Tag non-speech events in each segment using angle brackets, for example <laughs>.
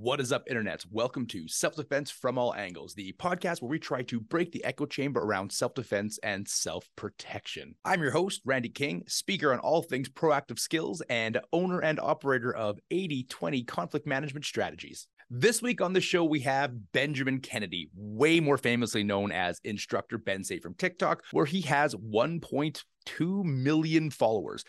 What is up, internets? Welcome to Self Defense from All Angles, the podcast where we try to break the echo chamber around self defense and self protection. I'm your host, Randy King, speaker on all things proactive skills and owner and operator of 80 20 conflict management strategies. This week on the show, we have Benjamin Kennedy, way more famously known as Instructor Bensei from TikTok, where he has 1.2 million followers.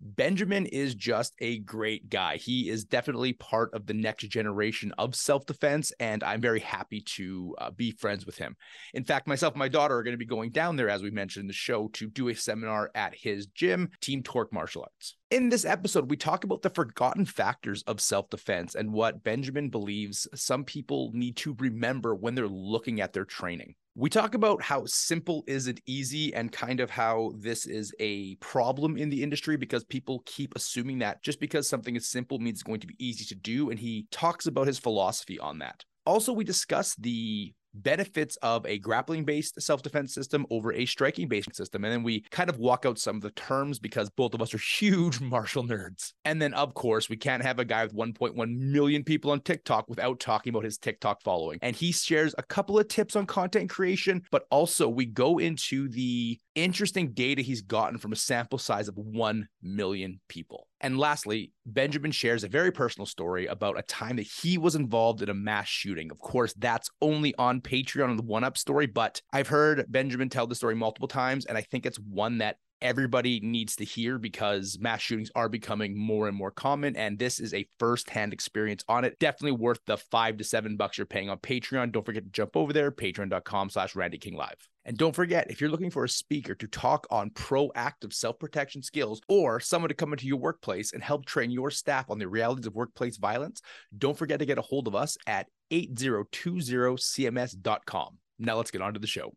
Benjamin is just a great guy. He is definitely part of the next generation of self defense, and I'm very happy to uh, be friends with him. In fact, myself and my daughter are going to be going down there, as we mentioned in the show, to do a seminar at his gym, Team Torque Martial Arts. In this episode, we talk about the forgotten factors of self defense and what Benjamin believes some people need to remember when they're looking at their training. We talk about how simple is it easy and kind of how this is a problem in the industry because people keep assuming that just because something is simple means it's going to be easy to do. And he talks about his philosophy on that. Also, we discuss the benefits of a grappling based self defense system over a striking based system. And then we kind of walk out some of the terms because both of us are <laughs> huge martial nerds. And then, of course, we can't have a guy with 1.1 million people on TikTok without talking about his TikTok following. And he shares a couple of tips on content creation, but also we go into the interesting data he's gotten from a sample size of 1 million people. And lastly, Benjamin shares a very personal story about a time that he was involved in a mass shooting. Of course, that's only on Patreon on the One Up story, but I've heard Benjamin tell the story multiple times, and I think it's one that everybody needs to hear because mass shootings are becoming more and more common and this is a first-hand experience on it definitely worth the five to seven bucks you're paying on patreon don't forget to jump over there patreon.com slash randy king live and don't forget, if you're looking for a speaker to talk on proactive self protection skills or someone to come into your workplace and help train your staff on the realities of workplace violence, don't forget to get a hold of us at 8020cms.com. Now let's get on to the show.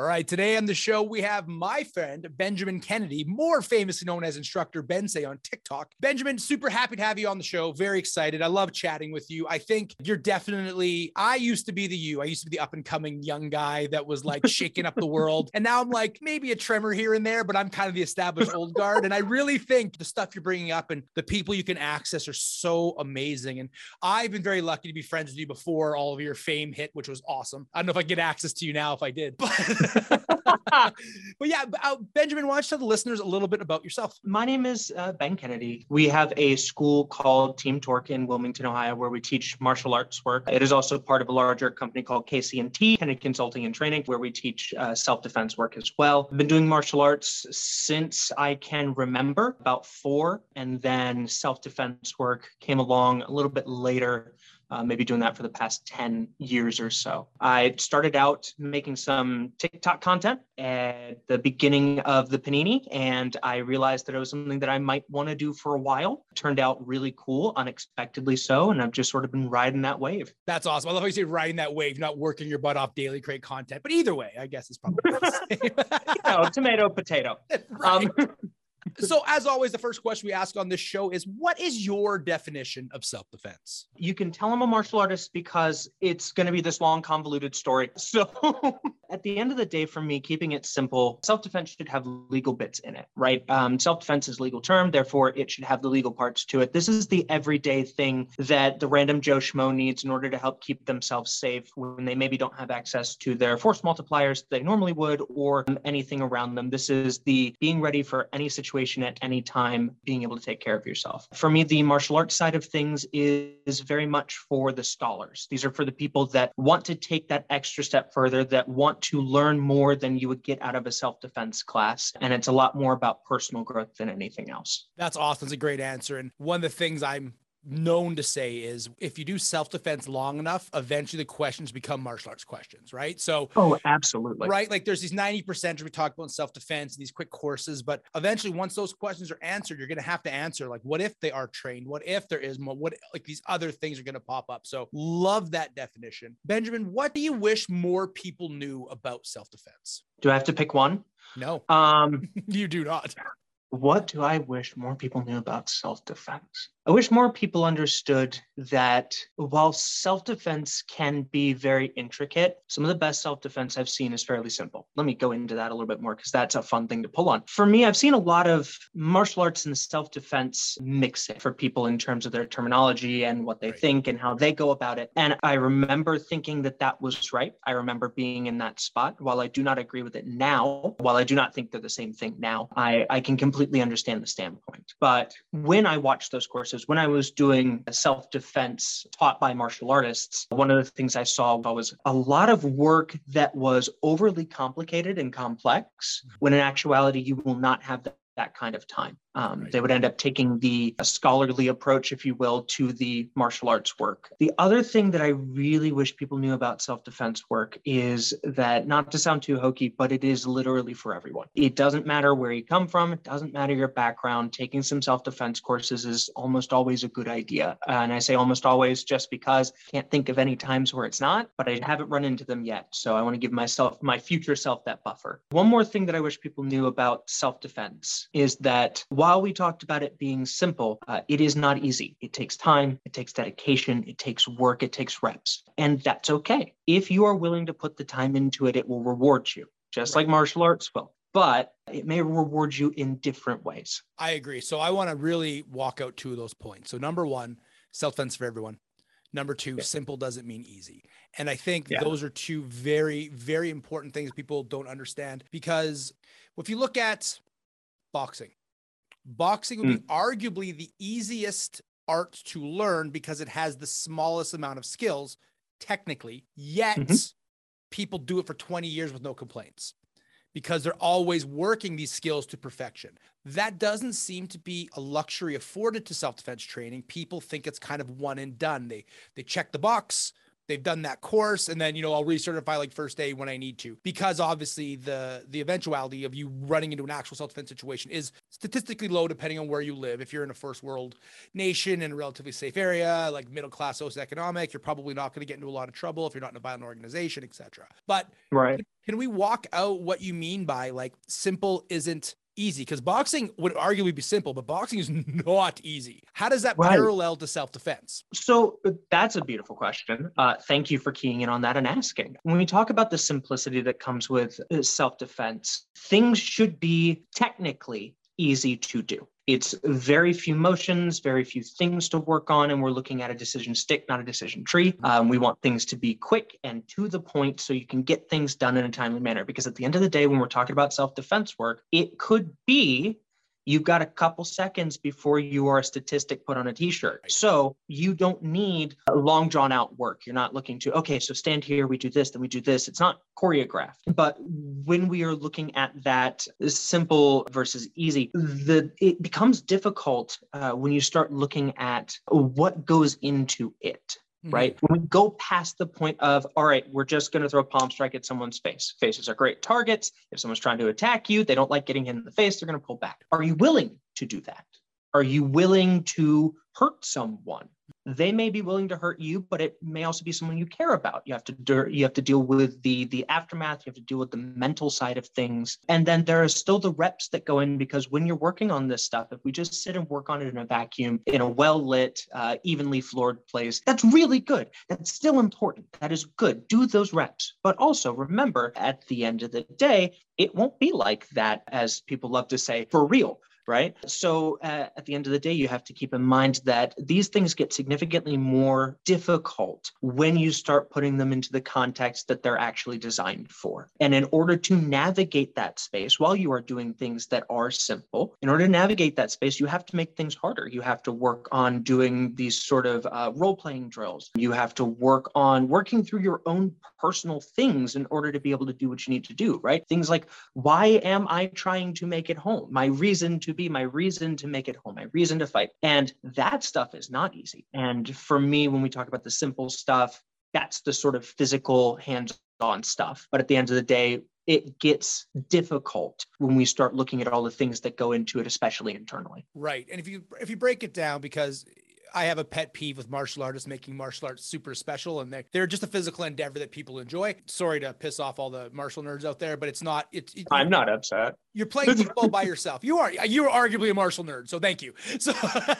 All right, today on the show, we have my friend Benjamin Kennedy, more famously known as Instructor Bensei on TikTok. Benjamin, super happy to have you on the show. Very excited. I love chatting with you. I think you're definitely, I used to be the you. I used to be the up and coming young guy that was like shaking up the <laughs> world. And now I'm like maybe a tremor here and there, but I'm kind of the established old guard. And I really think the stuff you're bringing up and the people you can access are so amazing. And I've been very lucky to be friends with you before all of your fame hit, which was awesome. I don't know if I get access to you now if I did, <laughs> but. <laughs> but yeah, uh, Benjamin, why don't you tell the listeners a little bit about yourself? My name is uh, Ben Kennedy. We have a school called Team Torque in Wilmington, Ohio, where we teach martial arts work. It is also part of a larger company called KC&T, Kennedy Consulting and Training, where we teach uh, self-defense work as well. I've been doing martial arts since I can remember, about four, and then self-defense work came along a little bit later uh, maybe doing that for the past 10 years or so. I started out making some TikTok content at the beginning of the Panini, and I realized that it was something that I might want to do for a while. It turned out really cool, unexpectedly so, and I've just sort of been riding that wave. That's awesome. I love how you say riding that wave, not working your butt off daily, create content. But either way, I guess it's probably <laughs> you know, tomato, potato. <laughs> Right. Um, <laughs> so, as always, the first question we ask on this show is what is your definition of self defense? You can tell I'm a martial artist because it's going to be this long, convoluted story. <laughs> So, at the end of the day, for me, keeping it simple, self defense should have legal bits in it, right? Um, self defense is a legal term, therefore, it should have the legal parts to it. This is the everyday thing that the random Joe Schmo needs in order to help keep themselves safe when they maybe don't have access to their force multipliers they normally would or anything around them. This is the being ready for any situation at any time, being able to take care of yourself. For me, the martial arts side of things is very much for the scholars. These are for the people that want to take that extra step further, that want to learn more than you would get out of a self defense class. And it's a lot more about personal growth than anything else. That's awesome. It's a great answer. And one of the things I'm known to say is if you do self-defense long enough eventually the questions become martial arts questions right? So oh absolutely. right like there's these 90% we talk about in self-defense and these quick courses but eventually once those questions are answered you're going to have to answer like what if they are trained? What if there is more? What like these other things are going to pop up. So love that definition. Benjamin what do you wish more people knew about self-defense? Do i have to pick one? No. Um <laughs> you do not. what do I wish more people knew about self defense? I wish more people understood that while self defense can be very intricate, some of the best self defense I've seen is fairly simple. Let me go into that a little bit more because that's a fun thing to pull on. For me, I've seen a lot of martial arts and self defense mix it for people in terms of their terminology and what they right. think and how they go about it. And I remember thinking that that was right. I remember being in that spot. While I do not agree with it now, while I do not think they're the same thing now, I, I can completely understand the standpoint. But when I watched those courses, when I was doing a self defense taught by martial artists, one of the things I saw was a lot of work that was overly complicated and complex, when in actuality, you will not have that kind of time. Um, right. They would end up taking the scholarly approach, if you will, to the martial arts work. The other thing that I really wish people knew about self defense work is that, not to sound too hokey, but it is literally for everyone. It doesn't matter where you come from, it doesn't matter your background. Taking some self defense courses is almost always a good idea. and I say almost always just because I can't think of any times where it's not, but I haven't run into them yet. So I want to give myself, my future self, that buffer. One more thing that I wish people knew about self defense is that while we talked about it being simple, uh, it is not easy. It takes time, it takes dedication, it takes work, it takes reps. And that's okay. If you are willing to put the time into it, it will reward you, just right. like martial arts will. But it may reward you in different ways. I agree. So I want to really walk out two of those points. So, number one, self defense for everyone. Number two, yeah. simple doesn't mean easy. And I think yeah. those are two very, very important things people don't understand because if you look at boxing, Boxing would mm. be hmm. arguably the easiest art to learn because it has the smallest amount of skills, technically, yet mm-hmm. people do it for 20 years with no complaints because they're always working these skills to perfection. That doesn't seem to be a luxury afforded to self-defense training. People think it's kind of one and done. They they check the box, they've done that course and then you know i'll recertify like first aid when i need to because obviously the the eventuality of you running into an actual self-defense situation is statistically low depending on where you live. If you're in a first world nation in a relatively safe area like middle class socioeconomic you're probably not going to get into a lot of trouble if you're not in a violent organization etc but right. can we walk out what you mean by like simple isn't easy because boxing would arguably be simple, but boxing is <laughs> not easy. How does that right. parallel to self defense? So uh, that's a beautiful question. Uh, thank you for keying in on that and asking. When we talk about the simplicity that comes with uh, self defense, things should be technically easy to do. It's very few motions, very few things to work on, and we're looking at a decision stick, not a decision tree. Um, we want things to be quick and to the point so you can get things done in a timely manner. Because at the end of the day, when we're talking about self defense work, it could be you've got a couple seconds before you are a statistic put on a t-shirt. So you don't need long drawn out work. You're not looking to okay so stand here we do this then we do this. It's not choreographed. But when we are looking at that simple versus easy the it becomes difficult uh, when you start looking at what goes into it Mm-hmm. right? When we go past the point of, all right, we're just going to throw a palm strike at someone's face. Faces are great targets. If someone's trying to attack you, they don't like getting hit in the face, they're going to pull back. Are you willing to do that? Are you willing to hurt someone? They may be willing to hurt you but it may also be someone you care about. You have to you have to deal with the the aftermath you have to deal with the mental side of things. And then there are still the reps that go in because when you're working on this stuff if we just sit and work on it in a vacuum in a well lit uh, evenly floored place that's really good. That's still important. That is good. Do those reps. But also remember at the end of the day it won't be like that as people love to say for real right? So uh, at the end of the day, you have to keep in mind that these things get significantly more difficult when you start putting them into the context that they're actually designed for. And in order to navigate that space while you are doing things that are simple, in order to navigate that space, you have to make things harder. You have to work on doing these sort of uh, role playing drills. You have to work on working through your own personal things in order to be able to do what you need to do, right? Things like, why am I trying to make it home? My reason to be my reason to make it home, my reason to fight. And that stuff is not easy. And for me, when we talk about the simple stuff, that's the sort of physical hands on stuff. But at the end of the day, it gets difficult when we start looking at all the things that go into it, especially internally. Right. And if you if you break it down, because I have a pet peeve with martial artists making martial arts super special and they're, they're just a physical endeavor that people enjoy. Sorry to piss off all the martial nerds out there, but it's not, it's, I'm not upset. You're playing <laughs> football by yourself. You are you are arguably a martial nerd, so thank you. <laughs> So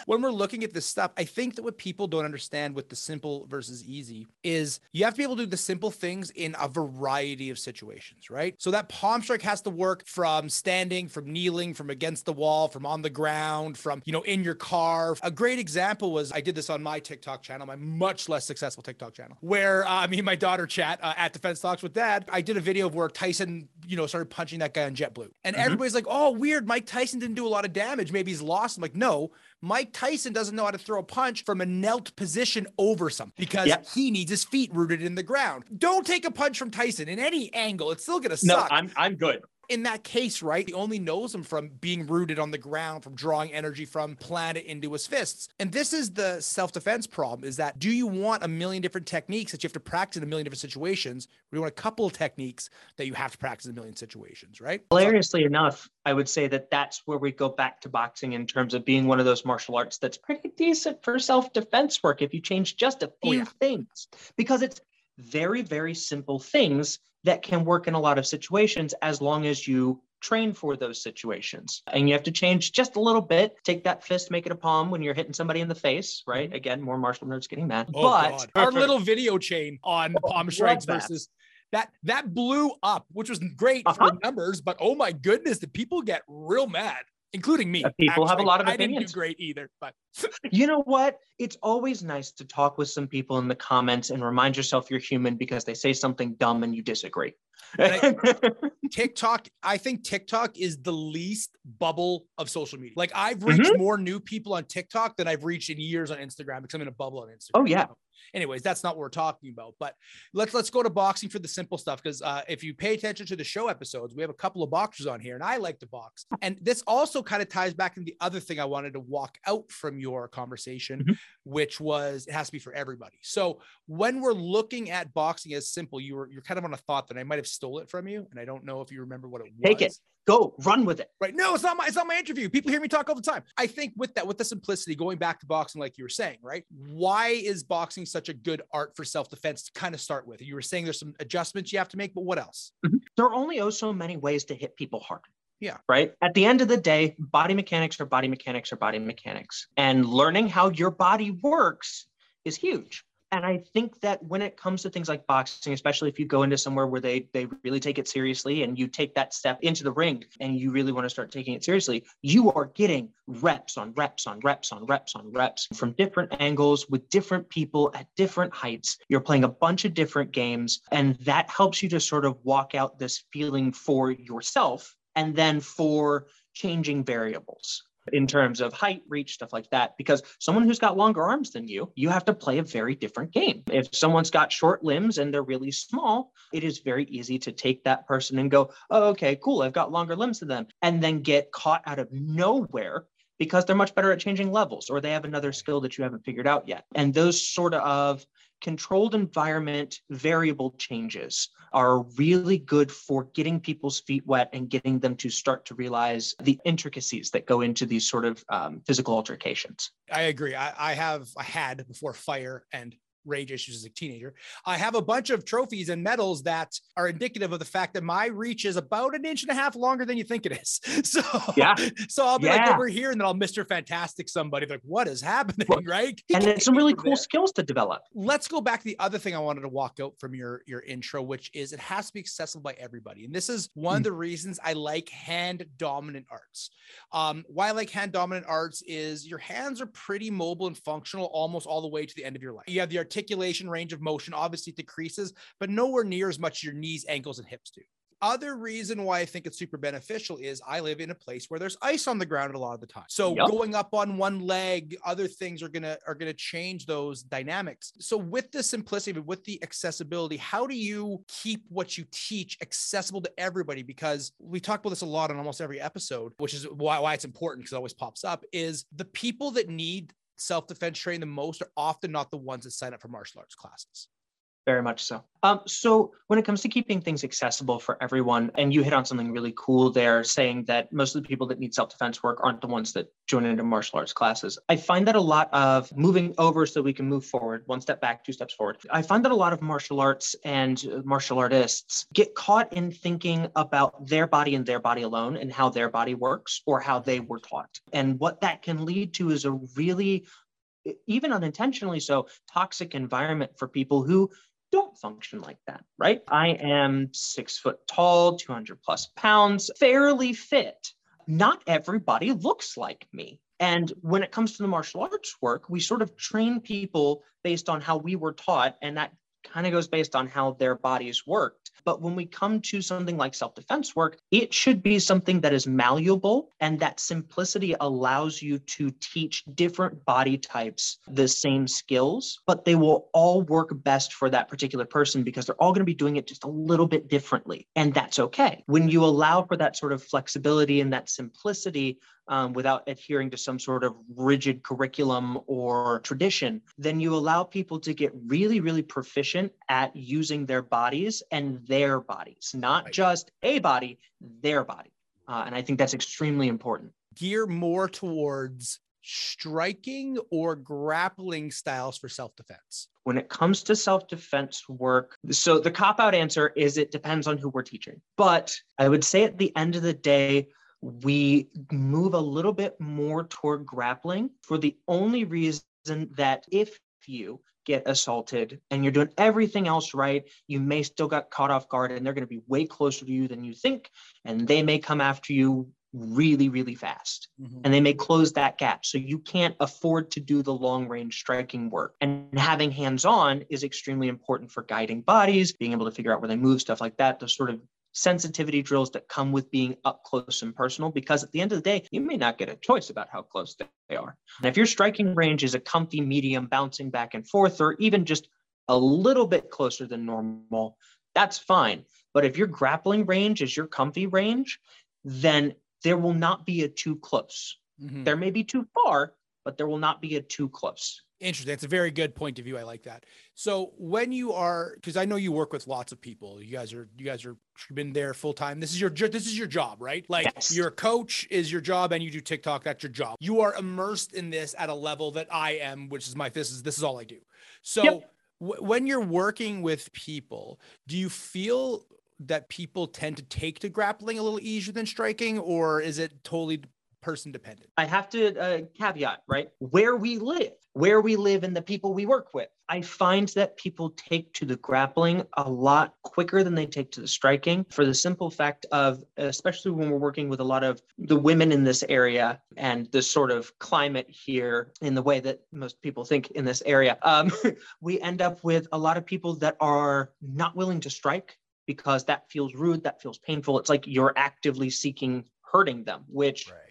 when we're looking at this stuff, I think that what people don't understand with the simple versus easy is you have to be able to do the simple things in a variety of situations, right? So that palm strike has to work from standing, from kneeling, from against the wall, from on the ground, from you know in your car. A great example was I did this on my TikTok channel, my much less successful TikTok channel, where uh, me and my daughter chat uh, at Defense Talks with Dad. I did a video of where Tyson, you know, started punching that guy on JetBlue, and. Mm-hmm. everybody's like, "Oh, weird, Mike Tyson didn't do a lot of damage. Maybe he's lost." I'm like, "No, Mike Tyson doesn't know how to throw a punch from a knelt position over something because yep. he needs his feet rooted in the ground. Don't take a punch from Tyson in any angle; it's still gonna suck." No, I'm I'm good in that case, right, he only knows him from being rooted on the ground, from drawing energy from planet into his fists. And this is the self-defense problem is that do you want a million different techniques that you have to practice in a million different situations? Or do you want a couple of techniques that you have to practice in a million situations, right? Hilariously so- enough, I would say that that's where we go back to boxing in terms of being one of those martial arts that's pretty decent for self-defense work if you change just a oh, few oh, yeah. things because it's very, very simple things that can work in a lot of situations as long as you train for those situations. And you have to change just a little bit. Take that fist, make it a palm when you're hitting somebody in the face, right? Mm-hmm. Again, more martial nerds getting mad. Oh, but God. our little video chain on oh, palm strikes versus that that blew up, which was great uh-huh. for numbers, but oh my goodness, did people get real mad including me. People Actually, have a lot of opinions. I didn't do great either, but <laughs> you know what? It's always nice to talk with some people in the comments and remind yourself you're human because they say something dumb and you disagree. I, <laughs> TikTok, I think TikTok is the least bubble of social media. Like I've reached mm-hmm. more new people on TikTok than I've reached in years on Instagram because I'm in a bubble on Instagram. Oh yeah anyways, that's not what we're talking about. But let's let's go to boxing for the simple stuff because uh, if you pay attention to the show episodes, we have a couple of boxers on here, and I like to box. And this also kind of ties back into the other thing I wanted to walk out from your conversation, mm-hmm. which was it has to be for everybody. So when we're looking at boxing as simple, you were you're kind of on a thought that I might have stole it from you, and I don't know if you remember what it was. Take it go run with it. Right. No it's not my it's not my interview. People hear me talk all the time. I think with that with the simplicity going back to boxing like you were saying right? Why is boxing such a good art for self-defense to kind of start with? You were saying there's some adjustments you have to make but what else? Mm-hmm. there are only oh so many ways to hit people hard. Yeah. Right. At the end of the day, body mechanics are body mechanics are body mechanics. And learning how your body works is huge and I think that when it comes to things like boxing, especially if you go into somewhere where they they really take it seriously and you take that step into the ring and you really want to start taking it seriously, you are getting reps on reps on reps on reps on reps from different angles with different people at different heights. You're playing a bunch of different games and that helps you to sort of walk out this feeling for yourself and then for changing variables in terms of height, reach, stuff like that. Because someone who's got longer arms than you, you have to play a very different game. If someone's got short limbs and they're really small, it is very easy to take that person and go, oh, okay, cool, I've got longer limbs than them, and then get caught out of nowhere because they're much better at changing levels or they have another skill that you haven't figured out yet. And those sort of controlled environment variable changes are really good for getting people's feet wet and getting them to start to realize the intricacies that go into these sort of um, physical altercations. I agree. I, I have I had before fire and rage issues as a teenager. I have a bunch of trophies and medals that are indicative of the fact that my reach is about an inch and a half longer than you think it is. <laughs> So yeah, so I'll be yeah. like over here, and then I'll Mr. Fantastic somebody like, what is happening, well, <laughs> right? and it's some really cool there. skills to develop. Let's go back to the other thing I wanted to walk out from your your intro, which is it has to be accessible by everybody, and this is one mm. of the reasons I like hand dominant arts. Um, why I like hand dominant arts is your hands are pretty mobile and functional almost all the way to the end of your life. You have the articulation range of motion obviously decreases, but nowhere near as much as your knees, ankles, and hips do. Other reason why I think it's super beneficial is I live in a place where there's ice on the ground a lot of the time. So yep. going up on one leg, other things are gonna are gonna change those dynamics. So with the simplicity, with the accessibility, how do you keep what you teach accessible to everybody? Because we talk about this a lot on almost every episode, which is why, why it's important because it always pops up, is the people that need self defense training the most are often not the ones that sign up for martial arts classes. Very much so. Um, so when it comes to keeping things accessible for everyone, and you hit on something really cool there, saying that most of the people that need self-defense work aren't the ones that join into martial arts classes. I find that a lot of moving over so we can move forward, one step back, two steps forward. I find that a lot of martial arts and martial artists get caught in thinking about their body and their body alone and how their body works or how they were taught. And what that can lead to is a really even unintentionally so toxic environment for people who don't function like that, right? I am six foot tall, 200 plus pounds, fairly fit. Not everybody looks like me. And when it comes to the martial arts work, we sort of train people based on how we were taught, and that kind of goes based on how their bodies worked. But when we come to something like self defense work, it should be something that is malleable and that simplicity allows you to teach different body types the same skills, but they will all work best for that particular person because they're all going to be doing it just a little bit differently. And that's okay. When you allow for that sort of flexibility and that simplicity, um, without adhering to some sort of rigid curriculum or tradition, then you allow people to get really, really proficient at using their bodies and their bodies, not right. just a body, their body. Uh, and I think that's extremely important. Gear more towards striking or grappling styles for self defense? When it comes to self defense work, so the cop out answer is it depends on who we're teaching. But I would say at the end of the day, we move a little bit more toward grappling for the only reason that if you get assaulted and you're doing everything else right, you may still get caught off guard and they're going to be way closer to you than you think. And they may come after you really, really fast mm-hmm. and they may close that gap. So you can't afford to do the long range striking work. And having hands on is extremely important for guiding bodies, being able to figure out where they move, stuff like that, to sort of sensitivity drills that come with being up close and personal because at the end of the day, you may not get a choice about how close they are. And if your striking range is a comfy medium bouncing back and forth, or even just a little bit closer than normal, that's fine. But if your grappling range is your comfy range, then there will not be a too close. Mm-hmm. There may be too far, but there will not be a too close. Interesting. It's a very good point of view. I like that. So when you are, because I know you work with lots of people. You guys are, you guys are been there full time. This is your, this is your job, right? Like yes. your coach is your job, and you do TikTok. That's your job. You are immersed in this at a level that I am, which is my this is this is all I do. So yep. w- when you're working with people, do you feel that people tend to take to grappling a little easier than striking, or is it totally person dependent. I have to uh, caveat, right? Where we live, where we live, and the people we work with. I find that people take to the grappling a lot quicker than they take to the striking for the simple fact of, especially when we're working with a lot of the women in this area and the sort of climate here in the way that most people think in this area, um, <laughs> we end up with a lot of people that are not willing to strike because that feels rude, that feels painful. It's like you're actively seeking hurting them, which right.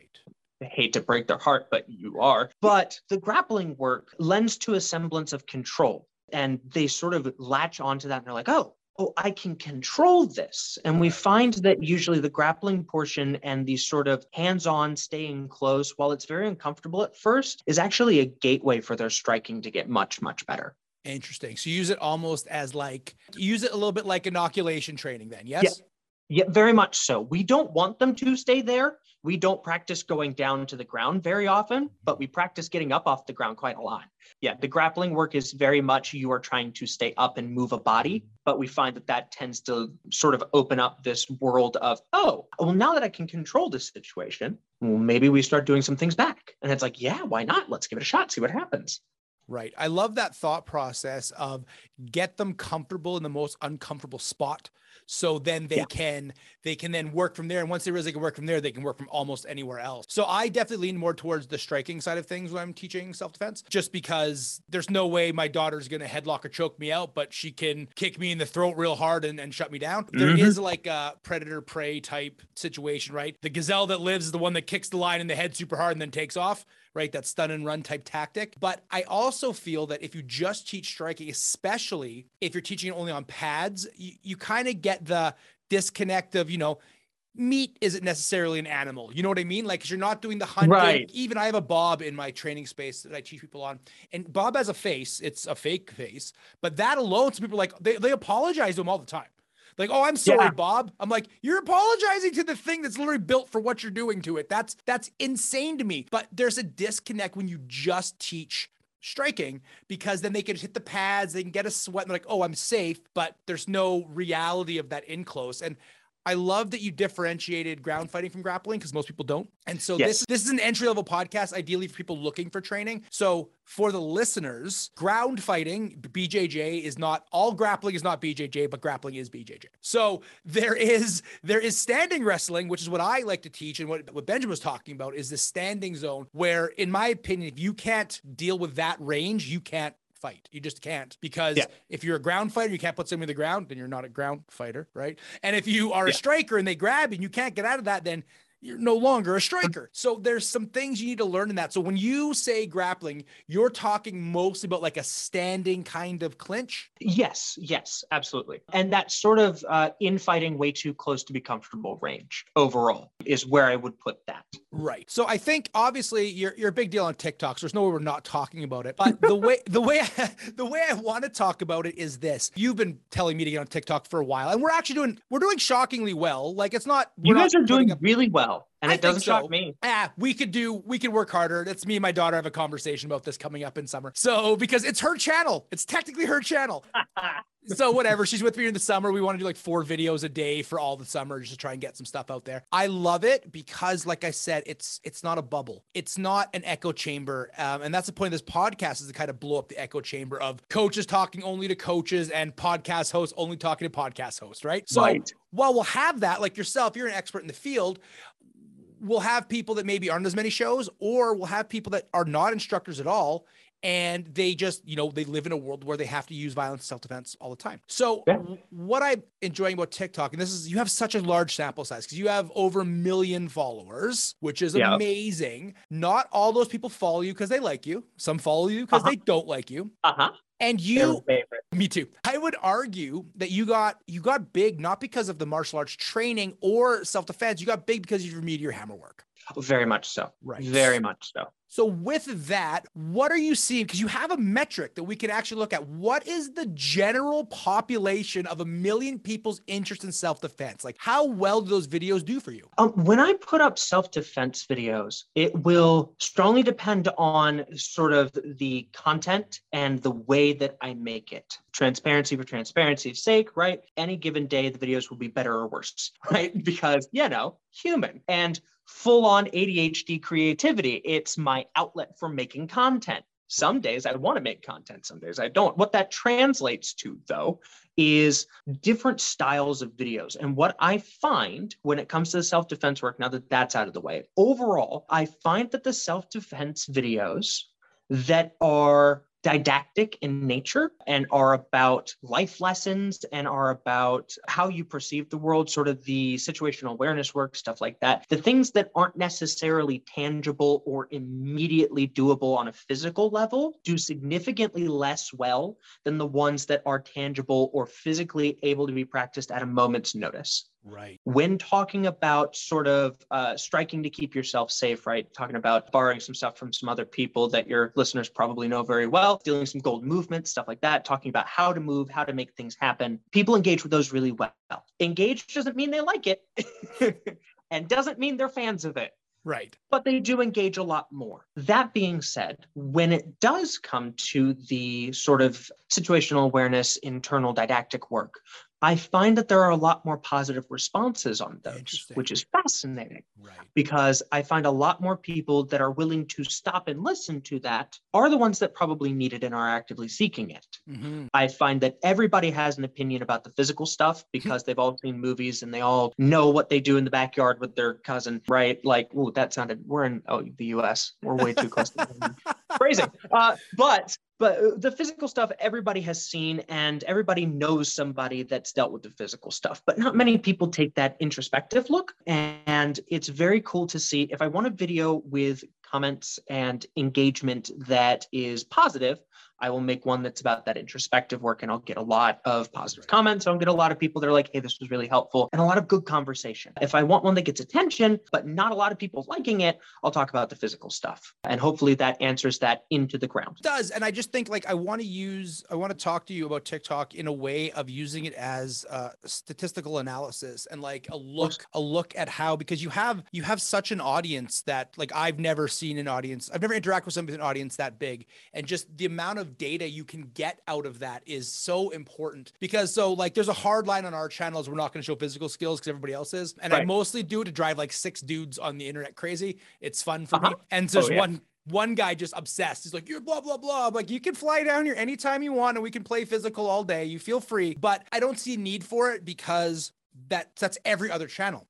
Hate to break their heart, but you are. But the grappling work lends to a semblance of control. And they sort of latch onto that and they're like, oh, oh, I can control this. And we find that usually the grappling portion and the sort of hands on staying close, while it's very uncomfortable at first, is actually a gateway for their striking to get much, much better. Interesting. So you use it almost as like, use it a little bit like inoculation training then, yes? Yeah. Yeah, very much so. We don't want them to stay there. We don't practice going down to the ground very often, but we practice getting up off the ground quite a lot. Yeah, the grappling work is very much you are trying to stay up and move a body, but we find that that tends to sort of open up this world of, oh, well, now that I can control this situation, well, maybe we start doing some things back. And it's like, yeah, why not? Let's give it a shot, see what happens. Right. I love that thought process of get them comfortable in the most uncomfortable spot so then they yeah. can they can then work from there and once they realize they can work from there they can work from almost anywhere else so i definitely lean more towards the striking side of things when i'm teaching self-defense just because there's no way my daughter's going to headlock or choke me out but she can kick me in the throat real hard and, and shut me down mm-hmm. there is like a predator prey type situation right the gazelle that lives is the one that kicks the line in the head super hard and then takes off right? That stun and run type tactic. But I also feel that if you just teach striking, especially if you're teaching it only on pads, you, you kind of get the disconnect of, you know, meat isn't necessarily an animal. You know what I mean? Like, you you're not doing the hunting. Right. Even I have a Bob in my training space that I teach people on, and Bob has a face. It's a fake face, but that alone, some people like they they apologize to him all the time. Like, oh, I'm sorry, Yeah. Bob. I'm like, you're apologizing to the thing that's literally built for what you're doing to it. That's that's insane to me. But there's a disconnect when you just teach striking because then they can hit the pads, they can get a sweat, and they're like, oh, I'm safe, but there's no reality of that in close. And I love that you differentiated ground fighting from grappling because most people don't. And so Yes. this this is an entry level podcast, ideally for people looking for training. So for the listeners, ground fighting BJJ is not all grappling is not BJJ, but grappling is BJJ. So there is there is standing wrestling, which is what I like to teach, and what what Benjamin was talking about is the standing zone, where in my opinion, if you can't deal with that range, you can't fight. You just can't because Yeah. if you're a ground fighter, you can't put somebody on the ground, then you're not a ground fighter, right? And if you are a striker and they grab you and you can't get out of that, then you're no longer a striker. So there's some things you need to learn in that. So when you say grappling, you're talking mostly about like a standing kind of clinch. Yes, yes, absolutely. And that sort of uh, infighting way too close to be comfortable range overall is where I would put that. Right. So I think obviously you're you're a big deal on TikTok. So there's no way we're not talking about it. But the way the way <laughs> the way I want to talk about it is this. You've been telling me to get on TikTok for a while, and we're actually doing we're doing shockingly well. Like it's not You guys are doing up- really well, and I it doesn't so. shock me. Ah, we could do, we could work harder. That's me and my daughter have a conversation about this coming up in summer. So, because it's her channel, it's technically her channel. <laughs> So, whatever. She's with me in the summer. We want to do like four videos a day for all the summer just to try and get some stuff out there. I love it because, like I said, it's it's not a bubble. It's not an echo chamber. Um, and that's the point of this podcast is to kind of blow up the echo chamber of coaches talking only to coaches and podcast hosts only talking to podcast hosts, right? So, Right. while we'll have that, like yourself, you're an expert in the field we'll have people that maybe aren't as many shows, or we'll have people that are not instructors at all. And they just, you know, they live in a world where they have to use violence self defense all the time. So, Yeah. what I'm enjoying about TikTok, and this is, you have such a large sample size because you have over a million followers, which is Yeah. amazing. Not all those people follow you because they like you, some follow you because Uh-huh. they don't like you. Uh huh. And you, me too. I would argue that you got you got big not because of the martial arts training or self defense. You got big because of your meteor hammer work. Very much so. Right. Very much so. So with that, what are you seeing? Because you have a metric that we can actually look at. What is the general population of a million people's interest in self-defense? Like how well do those videos do for you? Um, when I put up self defense videos, it will strongly depend on sort of the content and the way that I make it. Transparency for transparency's sake, right? Any given day, the videos will be better or worse, <laughs> right? Because, you know, human and full on ADHD creativity. It's my outlet for making content. Some days I want to make content, some days I don't. What that translates to, though, is different styles of videos. And what I find when it comes to the self defense work, now that that's out of the way, overall, I find that the self defense videos that are didactic in nature and are about life lessons and are about how you perceive the world, sort of the situational awareness work, stuff like that. The things that aren't necessarily tangible or immediately doable on a physical level do significantly less well than the ones that are tangible or physically able to be practiced at a moment's notice Right. when talking about sort of uh, striking to keep yourself safe, right? Talking about borrowing some stuff from some other people that your listeners probably know very well, stealing some gold movements, stuff like that, talking about how to move, how to make things happen. People engage with those really well. Engage doesn't mean they like it <laughs> and doesn't mean they're fans of it Right. but they do engage a lot more. That being said, when it does come to the sort of situational awareness, internal didactic work, I find that there are a lot more positive responses on those, which is fascinating Right. because I find a lot more people that are willing to stop and listen to that are the ones that probably need it and are actively seeking it. Mhm. I find that everybody has an opinion about the physical stuff because they've all seen movies and they all know what they do in the backyard with their cousin, right? Like, oh, that sounded. We're in oh the U.S. We're way too close. to <laughs> Phrasing, uh, but but uh, the physical stuff everybody has seen and everybody knows somebody that's dealt with the physical stuff but not many people take that introspective look. And it's very cool to see if i want a video with comments and engagement that is positive I will make one that's about that introspective work and I'll get a lot of positive comments. I'll get a lot of people that are like, hey, this was really helpful and a lot of good conversation. If I want one that gets attention, but not a lot of people liking it, I'll talk about the physical stuff. And hopefully that answers that into the ground. It does. And I just think like I want to use, I want to talk to you about TikTok in a way of using it as a statistical analysis and like a look, a look at how, because you have, you have such an audience that like I've never seen an audience, I've never interacted with somebody with an audience that big. And just the amount of data you can get out of that is so important because so like there's a hard line on our channels. We're not going to show physical skills because everybody else is. And right. I mostly do it to drive like six dudes on the internet crazy. It's fun for uh-huh. me. And there's oh, yeah. one one guy just obsessed. He's like, you're blah, blah, blah. I'm like, you can fly down here anytime you want and we can play physical all day. You feel free. But I don't see a need for it because that that's every other channel.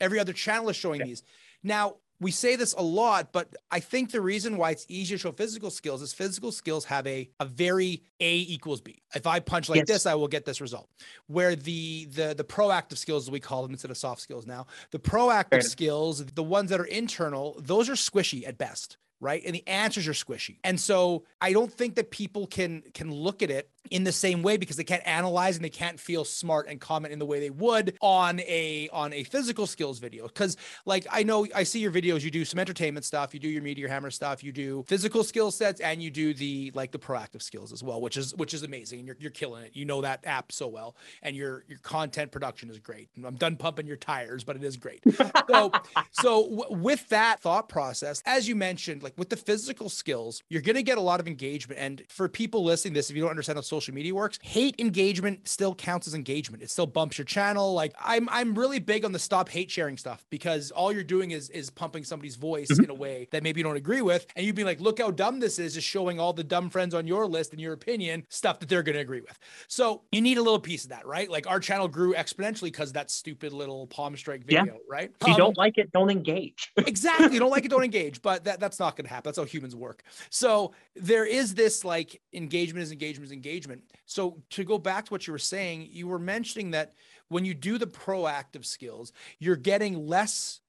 Every other channel is showing yeah. these. Now, we say this a lot, but I think the reason why it's easier to show physical skills is physical skills have a, a very A equals B. If I punch like yes. this, I will get this result. Where the the the proactive skills, we call them instead of soft skills now, the proactive skills, the ones that are internal, those are squishy at best right and the answers are squishy and so i don't think that people can can look at it in the same way because they can't analyze and they can't feel smart and comment in the way they would on a on a physical skills video. Because like i know i see your videos you do some entertainment stuff you do your meteor hammer stuff you do physical skill sets and you do the like the proactive skills as well which is which is amazing and you're, you're killing it. You know that app so well and your your content production is great. I'm done pumping your tires but it is great. So <laughs> so w- with that thought process as you mentioned like with the physical skills you're going to get a lot of engagement and for people listening this if you don't understand how social media works. Hate engagement still counts as engagement. It still bumps your channel. Like I'm I'm really big on the stop hate sharing stuff because all you're doing is is pumping somebody's voice mm-hmm. in a way that maybe you don't agree with. And you'd be like, look how dumb this is, just showing all the dumb friends on your list and your opinion stuff that they're gonna agree with. So you need a little piece of that, right? Like our channel grew exponentially because that stupid little palm strike video, yeah. right? If you um, don't like it, don't engage. <laughs> exactly. You don't like it, don't engage. But that, that's not gonna happen. That's how humans work. So there is this like engagement is engagement is engagement engagement. So to go back to what you were saying, you were mentioning that when you do the proactive skills, you're getting less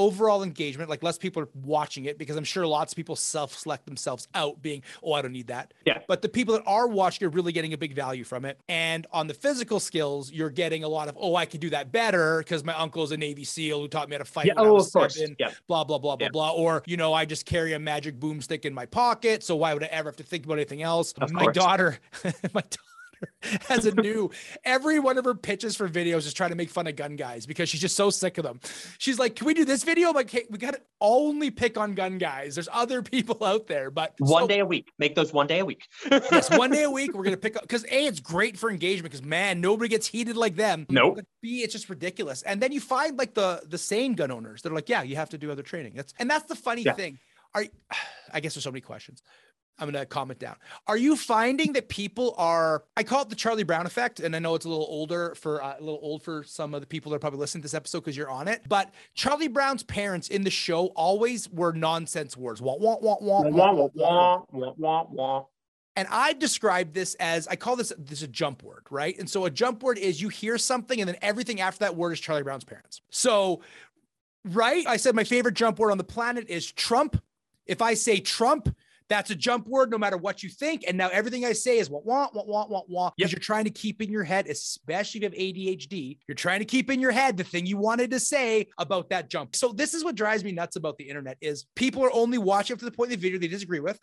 overall engagement, like less people are watching it because I'm sure lots of people self-select themselves out being, oh, I don't need that. Yeah. But the people that are watching are really getting a big value from it. And on the physical skills, you're getting a lot of, oh, I could do that better because my uncle's a Navy SEAL who taught me how to fight. Yeah, oh, of course. Yeah. Blah, blah, blah, blah, yeah. blah. Or, you know, I just carry a magic boomstick in my pocket. So why would I ever have to think about anything else? Of my course. daughter, <laughs> my daughter <laughs> as a new every one of her pitches for videos is trying to make fun of gun guys because she's just so sick of them. She's like, "Can we do this video?" I'm like, "Hey, we got to only pick on gun guys. There's other <laughs> people out there, but one so, day a week. Make those one day a week. <laughs> yes, one day a week. We're gonna pick up because a it's great for engagement because man, nobody gets heated like them. Nope. But B, it's just ridiculous. And then you find like the the sane gun owners that are like, "Yeah, you have to do other training." That's and that's the funny yeah. thing. Are <sighs> I guess there's so many questions. I'm going to comment down. Are you finding that people are, I call it the Charlie Brown effect. And I know it's a little older for uh, a little old for some of the people that are probably listening to this episode because you're on it. But Charlie Brown's parents in the show always were nonsense words. Wah, wah, wah, wah, wah, wah, wah, wah, wah, wah. And I describe this as I call this this a jump word, right? And so a jump word is you hear something and then everything after that word is Charlie Brown's parents. So, right? I said my favorite jump word on the planet is Trump. If I say Trump, that's a jump word, no matter what you think. And now everything I say is what want, what want, what want, because you're trying to keep in your head, especially if you have ADHD, you're trying to keep in your head the thing you wanted to say about that jump. So this is what drives me nuts about the internet is people are only watching up to the point in the video they disagree with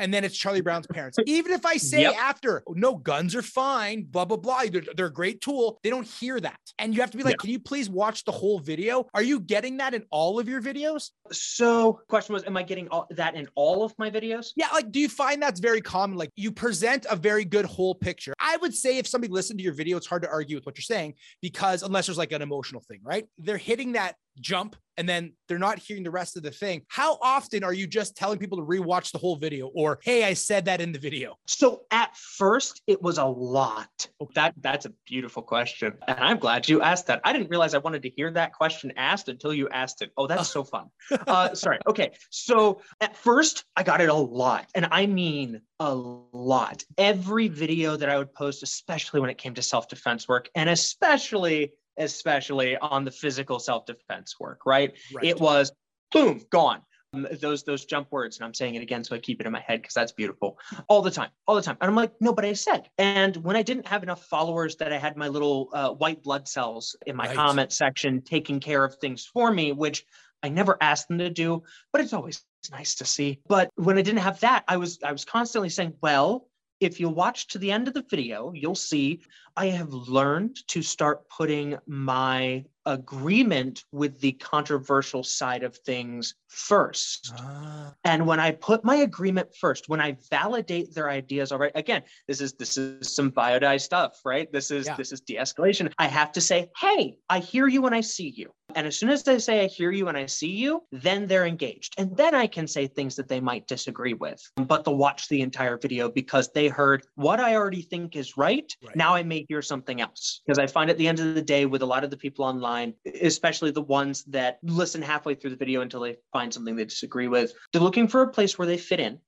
and then it's Charlie Brown's parents. <laughs> Even if I say yep. after, no, guns are fine, blah, blah, blah, they're, they're, a great tool, they don't hear that. And you have to be like, can you please watch the whole video? Are you getting that in all of your videos? So, question was, am I getting all, that in all of my videos? Yeah. Like, do you find that's very common? Like, you present a very good whole picture. I would say if somebody listened to your video, it's hard to argue with what you're saying because unless there's like an emotional thing, right? They're hitting that jump and then they're not hearing the rest of the thing. How often are you just telling people to rewatch the whole video or hey, I said that in the video? So at first it was a lot. That that's a beautiful question. And I'm glad you asked that. I didn't realize I wanted to hear that question asked until you asked it. Oh, that's so fun. <laughs> Uh, sorry. Okay. So at first I got it a lot. And I mean a lot. Every video that I would post, especially when it came to self-defense work, and especially especially on the physical self defense work, right? right? It was boom, gone. um, those those jump words, and I'm saying it again so I keep it in my head because that's beautiful all the time, all the time. And I'm like, no, but I said. And when I didn't have enough followers, that I had my little uh, white blood cells in my right. comment section taking care of things for me, which I never asked them to do, but it's always nice to see. But when I didn't have that, I was I was constantly saying, well, if you watch to the end of the video, you'll see I have learned to start putting my agreement with the controversial side of things first. Ah. And when I put my agreement first, when I validate their ideas, all right, again, this is this is some biodie stuff, right? This is yeah. this is de-escalation. I have to say, hey, I hear you and I see you. And as soon as they say I hear you and I see you, then they're engaged. And then I can say things that they might disagree with. But they'll watch the entire video because they heard what I already think is right. right. Now I may hear something else. Because I find at the end of the day, with a lot of the people online, especially the ones that listen halfway through the video until they find something they disagree with, they're looking for a place where they fit in.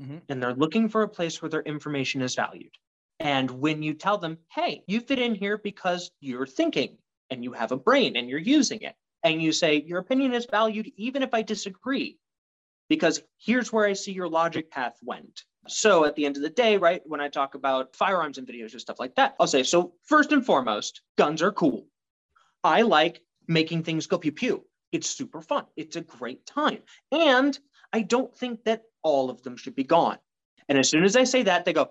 Mm-hmm. And they're looking for a place where their information is valued. And when you tell them, hey, you fit in here because you're thinking and you have a brain and you're using it, and you say, your opinion is valued even if I disagree, because here's where I see your logic path went. So at the end of the day, right, when I talk about firearms and videos or stuff like that, I'll say, so first and foremost, guns are cool. I like making things go pew pew. It's super fun. It's a great time. And I don't think that all of them should be gone. And as soon as I say that, they go,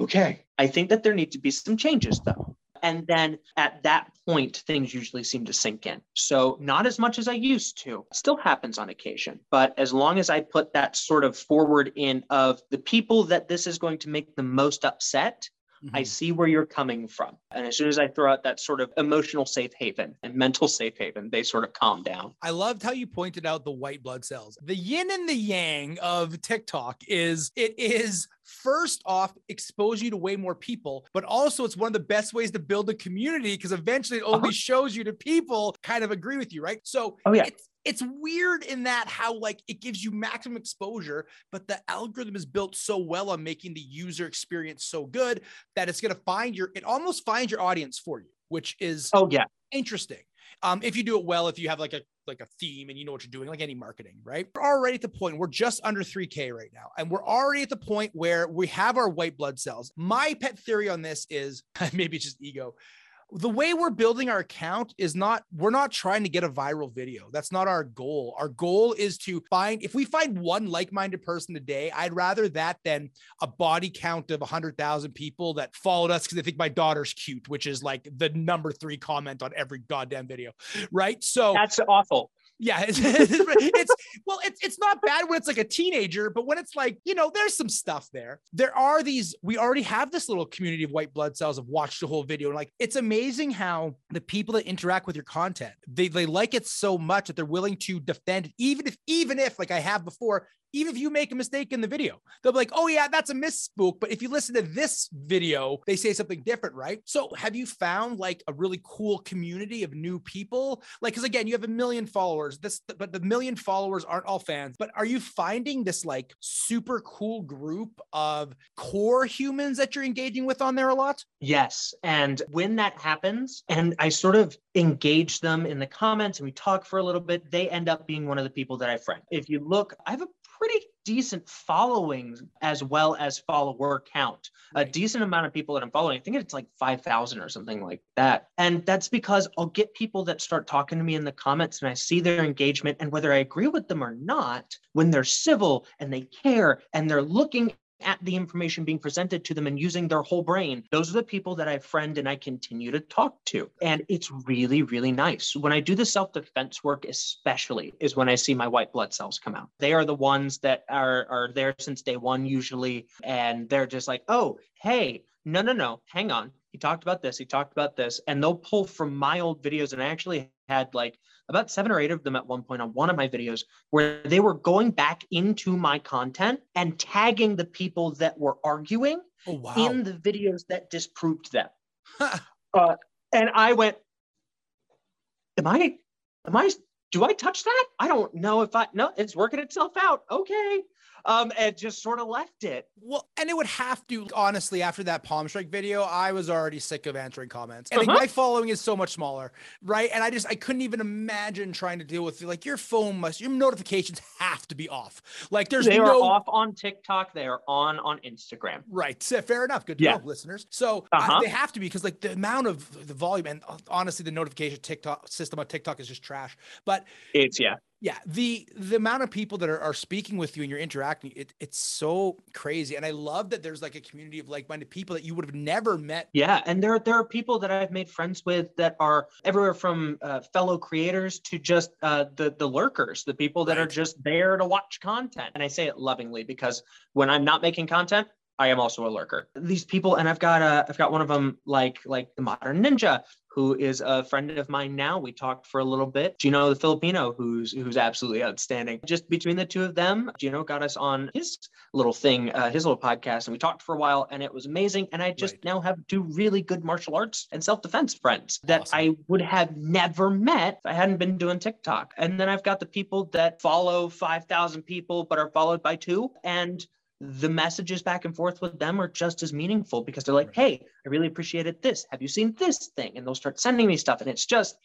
okay. I think that there need to be some changes though. And then at that point, things usually seem to sink in. So, not as much as I used to, still happens on occasion. But as long as I put that sort of forward in of the people that this is going to make the most upset, Mm-hmm. I see where you're coming from. And as soon as I throw out that sort of emotional safe haven and mental safe haven, they sort of calm down. I loved how you pointed out the white blood cells. The yin and the yang of TikTok is it is first off expose you to way more people but also it's one of the best ways to build a community because eventually it only uh-huh. shows you to people kind of agree with you right so oh, yeah. it's it's weird in that how like it gives you maximum exposure but the algorithm is built so well on making the user experience so good that it's going to find your it almost finds your audience for you which is oh yeah interesting um, if you do it well if you have like a like a theme and you know what you're doing like any marketing right? We're already at the point we're just under 3k right now and we're already at the point where we have our white blood cells. My pet theory on this is <laughs> maybe it's just ego the way we're building our account is not we're not trying to get a viral video. That's not our goal. Our goal is to find if we find one like-minded person today i'd rather that than a body count of 100000 people that followed us because they think my daughter's cute which is like the number three comment on every goddamn video right? So that's awful yeah, it's, <laughs> it's, well, it's it's not bad when it's like a teenager, but when it's like you know, there's some stuff there. There are these. We already have this little community of white blood cells have watched the whole video, like it's amazing how the people that interact with your content they they like it so much that they're willing to defend it, even if even if like I have before, even if you make a mistake in the video, they'll be like, oh, yeah, that's a misspook. But if you listen to this video, they say something different, right? So have you found like a really cool community of new people? Like, because again, you have a million followers, this, but the million followers aren't all fans. But are you finding this like super cool group of core humans that you're engaging with on there a lot? Yes. And when that happens, and I sort of engage them in the comments and we talk for a little bit, they end up being one of the people that I friend. If you look, I have a pretty decent following as well as follower count. A decent amount of people that I'm following. I think it's like 5,000 or something like that. And that's because I'll get people that start talking to me in the comments and I see their engagement. And whether I agree with them or not, when they're civil and they care and they're looking at the information being presented to them and using their whole brain. Those are the people that I friend and I continue to talk to. And it's really, really nice. When I do the self defense work, especially, is when I see my white blood cells come out. They are the ones that are, are there since day one, usually. And they're just like, oh, hey, no, no, no, hang on. He talked about this. He talked about this. And they'll pull from my old videos. And I actually had like about seven or eight of them at one point on one of my videos where they were going back into my content and tagging the people that were arguing oh, wow. in the videos that disproved them. uh, and I went, Am I, am I, do I touch that? I don't know if I, no, it's working itself out. Okay. Um, and just sort of left it. Well, and it would have to, honestly, after that Palm Strike video, I was already sick of answering comments. And like, Uh-huh. my following is so much smaller, right? And I just, I couldn't even imagine trying to deal with like your phone must, your notifications have to be off. Like there's they no. are off on TikTok. They are on on Instagram. Right. So, Fair enough. Good to Yeah. know, listeners. So Uh-huh. I, they have to be because like the amount of the volume and uh, honestly, the notification TikTok system on TikTok is just trash. But It's yeah. Yeah, the the amount of people that are, are speaking with you and you're interacting, it, it's so crazy. And I love that there's like a community of like-minded people that you would have never met. Yeah, and there there are people that I've made friends with that are everywhere from uh, fellow creators to just uh, the the lurkers, the people that are just there to watch content. And I say it lovingly because when I'm not making content, I am also a lurker. These people, and I've got uh, I've got one of them like like the Modern Ninja, who is a friend of mine now. We talked for a little bit. Gino the Filipino, who's who's absolutely outstanding. Just between the two of them, Gino got us on his little thing, uh, his little podcast, and we talked for a while, and it was amazing. And I just Right. now have two really good martial arts and self defense friends that Awesome. I would have never met if I hadn't been doing TikTok. And then I've got the people that follow 5,000 people but are followed by two. And the messages back and forth with them are just as meaningful because they're like, Right. hey, I really appreciated this. Have you seen this thing? And they'll start sending me stuff. And it's just,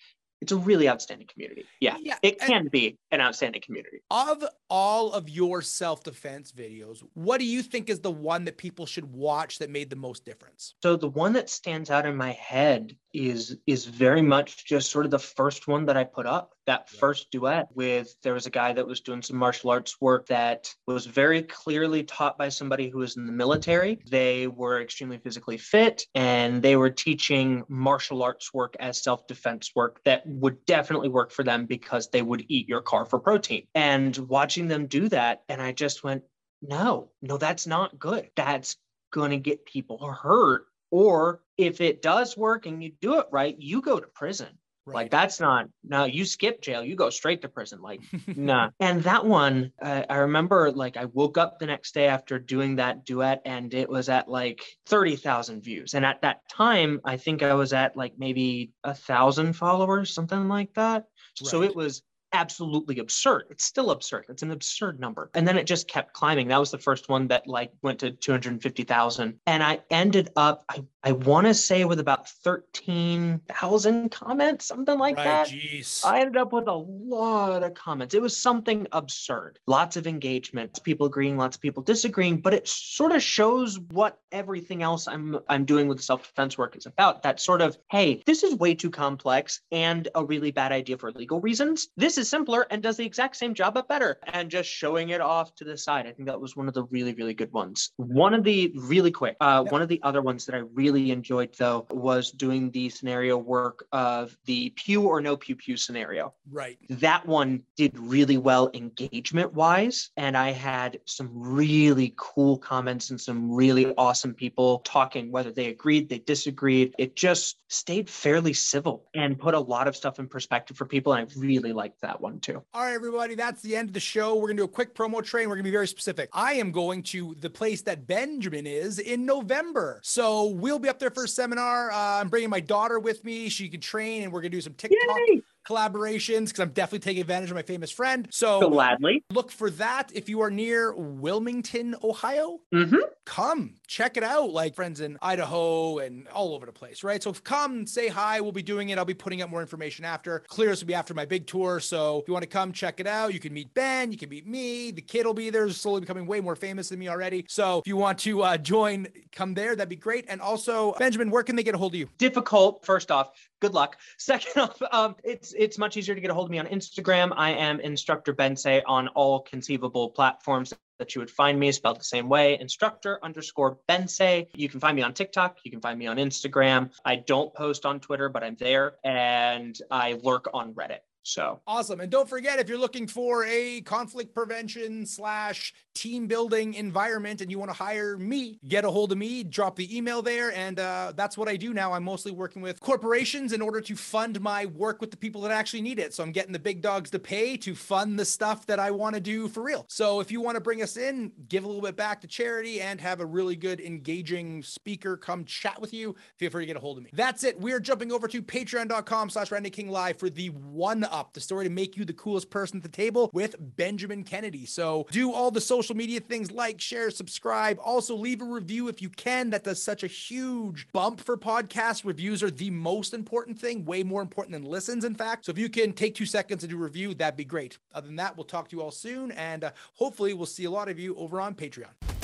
it's a really outstanding community. Yeah. Yeah, It and- can be an outstanding community. Of all of your self-defense videos, what do you think is the one that people should watch that made the most difference? So the one that stands out in my head is is very much just sort of the first one that I put up. That Yeah. first duet with there was a guy that was doing some martial arts work that was very clearly taught by somebody who was in the military. They were extremely physically fit and they were teaching martial arts work as self-defense work that would definitely work for them because they would eat your car for protein. And watching them do that and I just went, "No, no that's not good. That's going to get people hurt or if it does work and you do it right, you go to prison. Like that's not no, you skip jail, you go straight to prison. Like <laughs> nah. And that one, uh, I remember like I woke up the next day after doing that duet and it was at like 30,000 views. And at that time, I think I was at like maybe a thousand followers, something like that. So it was absolutely absurd. It's still absurd. It's an absurd number. And then it just kept climbing. That was the first one that like went to 250,000. And I ended up, I, I want to say with about 13,000 comments, something like right. that. Jeez. I ended up with a lot of comments. It was something absurd. Lots of engagement, people agreeing, lots of people disagreeing, but it sort of shows what everything else I'm I'm doing with self-defense work is about. That sort of, hey, this is way too complex and a really bad idea for legal reasons. This is simpler and does the exact same job but better. And just showing it off to the side. I think that was one of the really, really good ones. One of the really quick, uh, Yep. one of the other ones that I really enjoyed though was doing the scenario work of the pew or no pew pew scenario right. that one did really well engagement wise and i had some really cool comments and some really awesome people talking whether they agreed they disagreed it just stayed fairly civil and put a lot of stuff in perspective for people and i really liked that one too All right, everybody, that's the end of the show. We're going to do a quick promo train. We're going to be very specific. I am going to the place that Benjamin is in November. So we'll be up there for a seminar. Uh, I'm bringing my daughter with me. She can train, and we're going to do some TikTok Yay! Collaborations because I'm definitely taking advantage of my famous friend. So gladly look for that if you are near Wilmington, Ohio. hmm Come check it out. Like friends in Idaho and all over the place, right? So come say hi. We'll be doing it. I'll be putting up more information after. Clear this will be after my big tour. So if you want to come check it out, you can meet Ben, you can meet me. The kid will be there, slowly becoming way more famous than me already. So if you want to uh, join, come there. That'd be great. And also, Benjamin, where can they get a hold of you? difficult first off good luck. <laughs> Second off um, it's it's much easier to get a hold of me on instagram. I am instructor bensei on all conceivable platforms that you would find me spelled the same way instructor underscore bensei you can find me on tiktok. You can find me on instagram. I don't post on twitter but i'm there and i lurk on reddit so Awesome. And don't forget, if you're looking for a conflict prevention slash team building environment and you want to hire me, get a hold of me, drop the email there. And uh, that's what I do now. I'm mostly working with corporations in order to fund my work with the people that actually need it. So I'm getting the big dogs to pay to fund the stuff that I want to do for real. So if you want to bring us in, give a little bit back to charity and have a really good, engaging speaker come chat with you, feel free to get a hold of me. That's it. We're jumping over to patreon.com slash Randy King Live for the one Up, the story to make you the coolest person at the table with Benjamin Kennedy. So do all the social media things like, share, subscribe. Also, leave a review if you can. That does such a huge bump for podcasts. Reviews are the most important thing, way more important than listens, in fact. So if you can take two seconds to do a review, that'd be great. Other than that, we'll talk to you all soon. And uh, hopefully, we'll see a lot of you over on Patreon.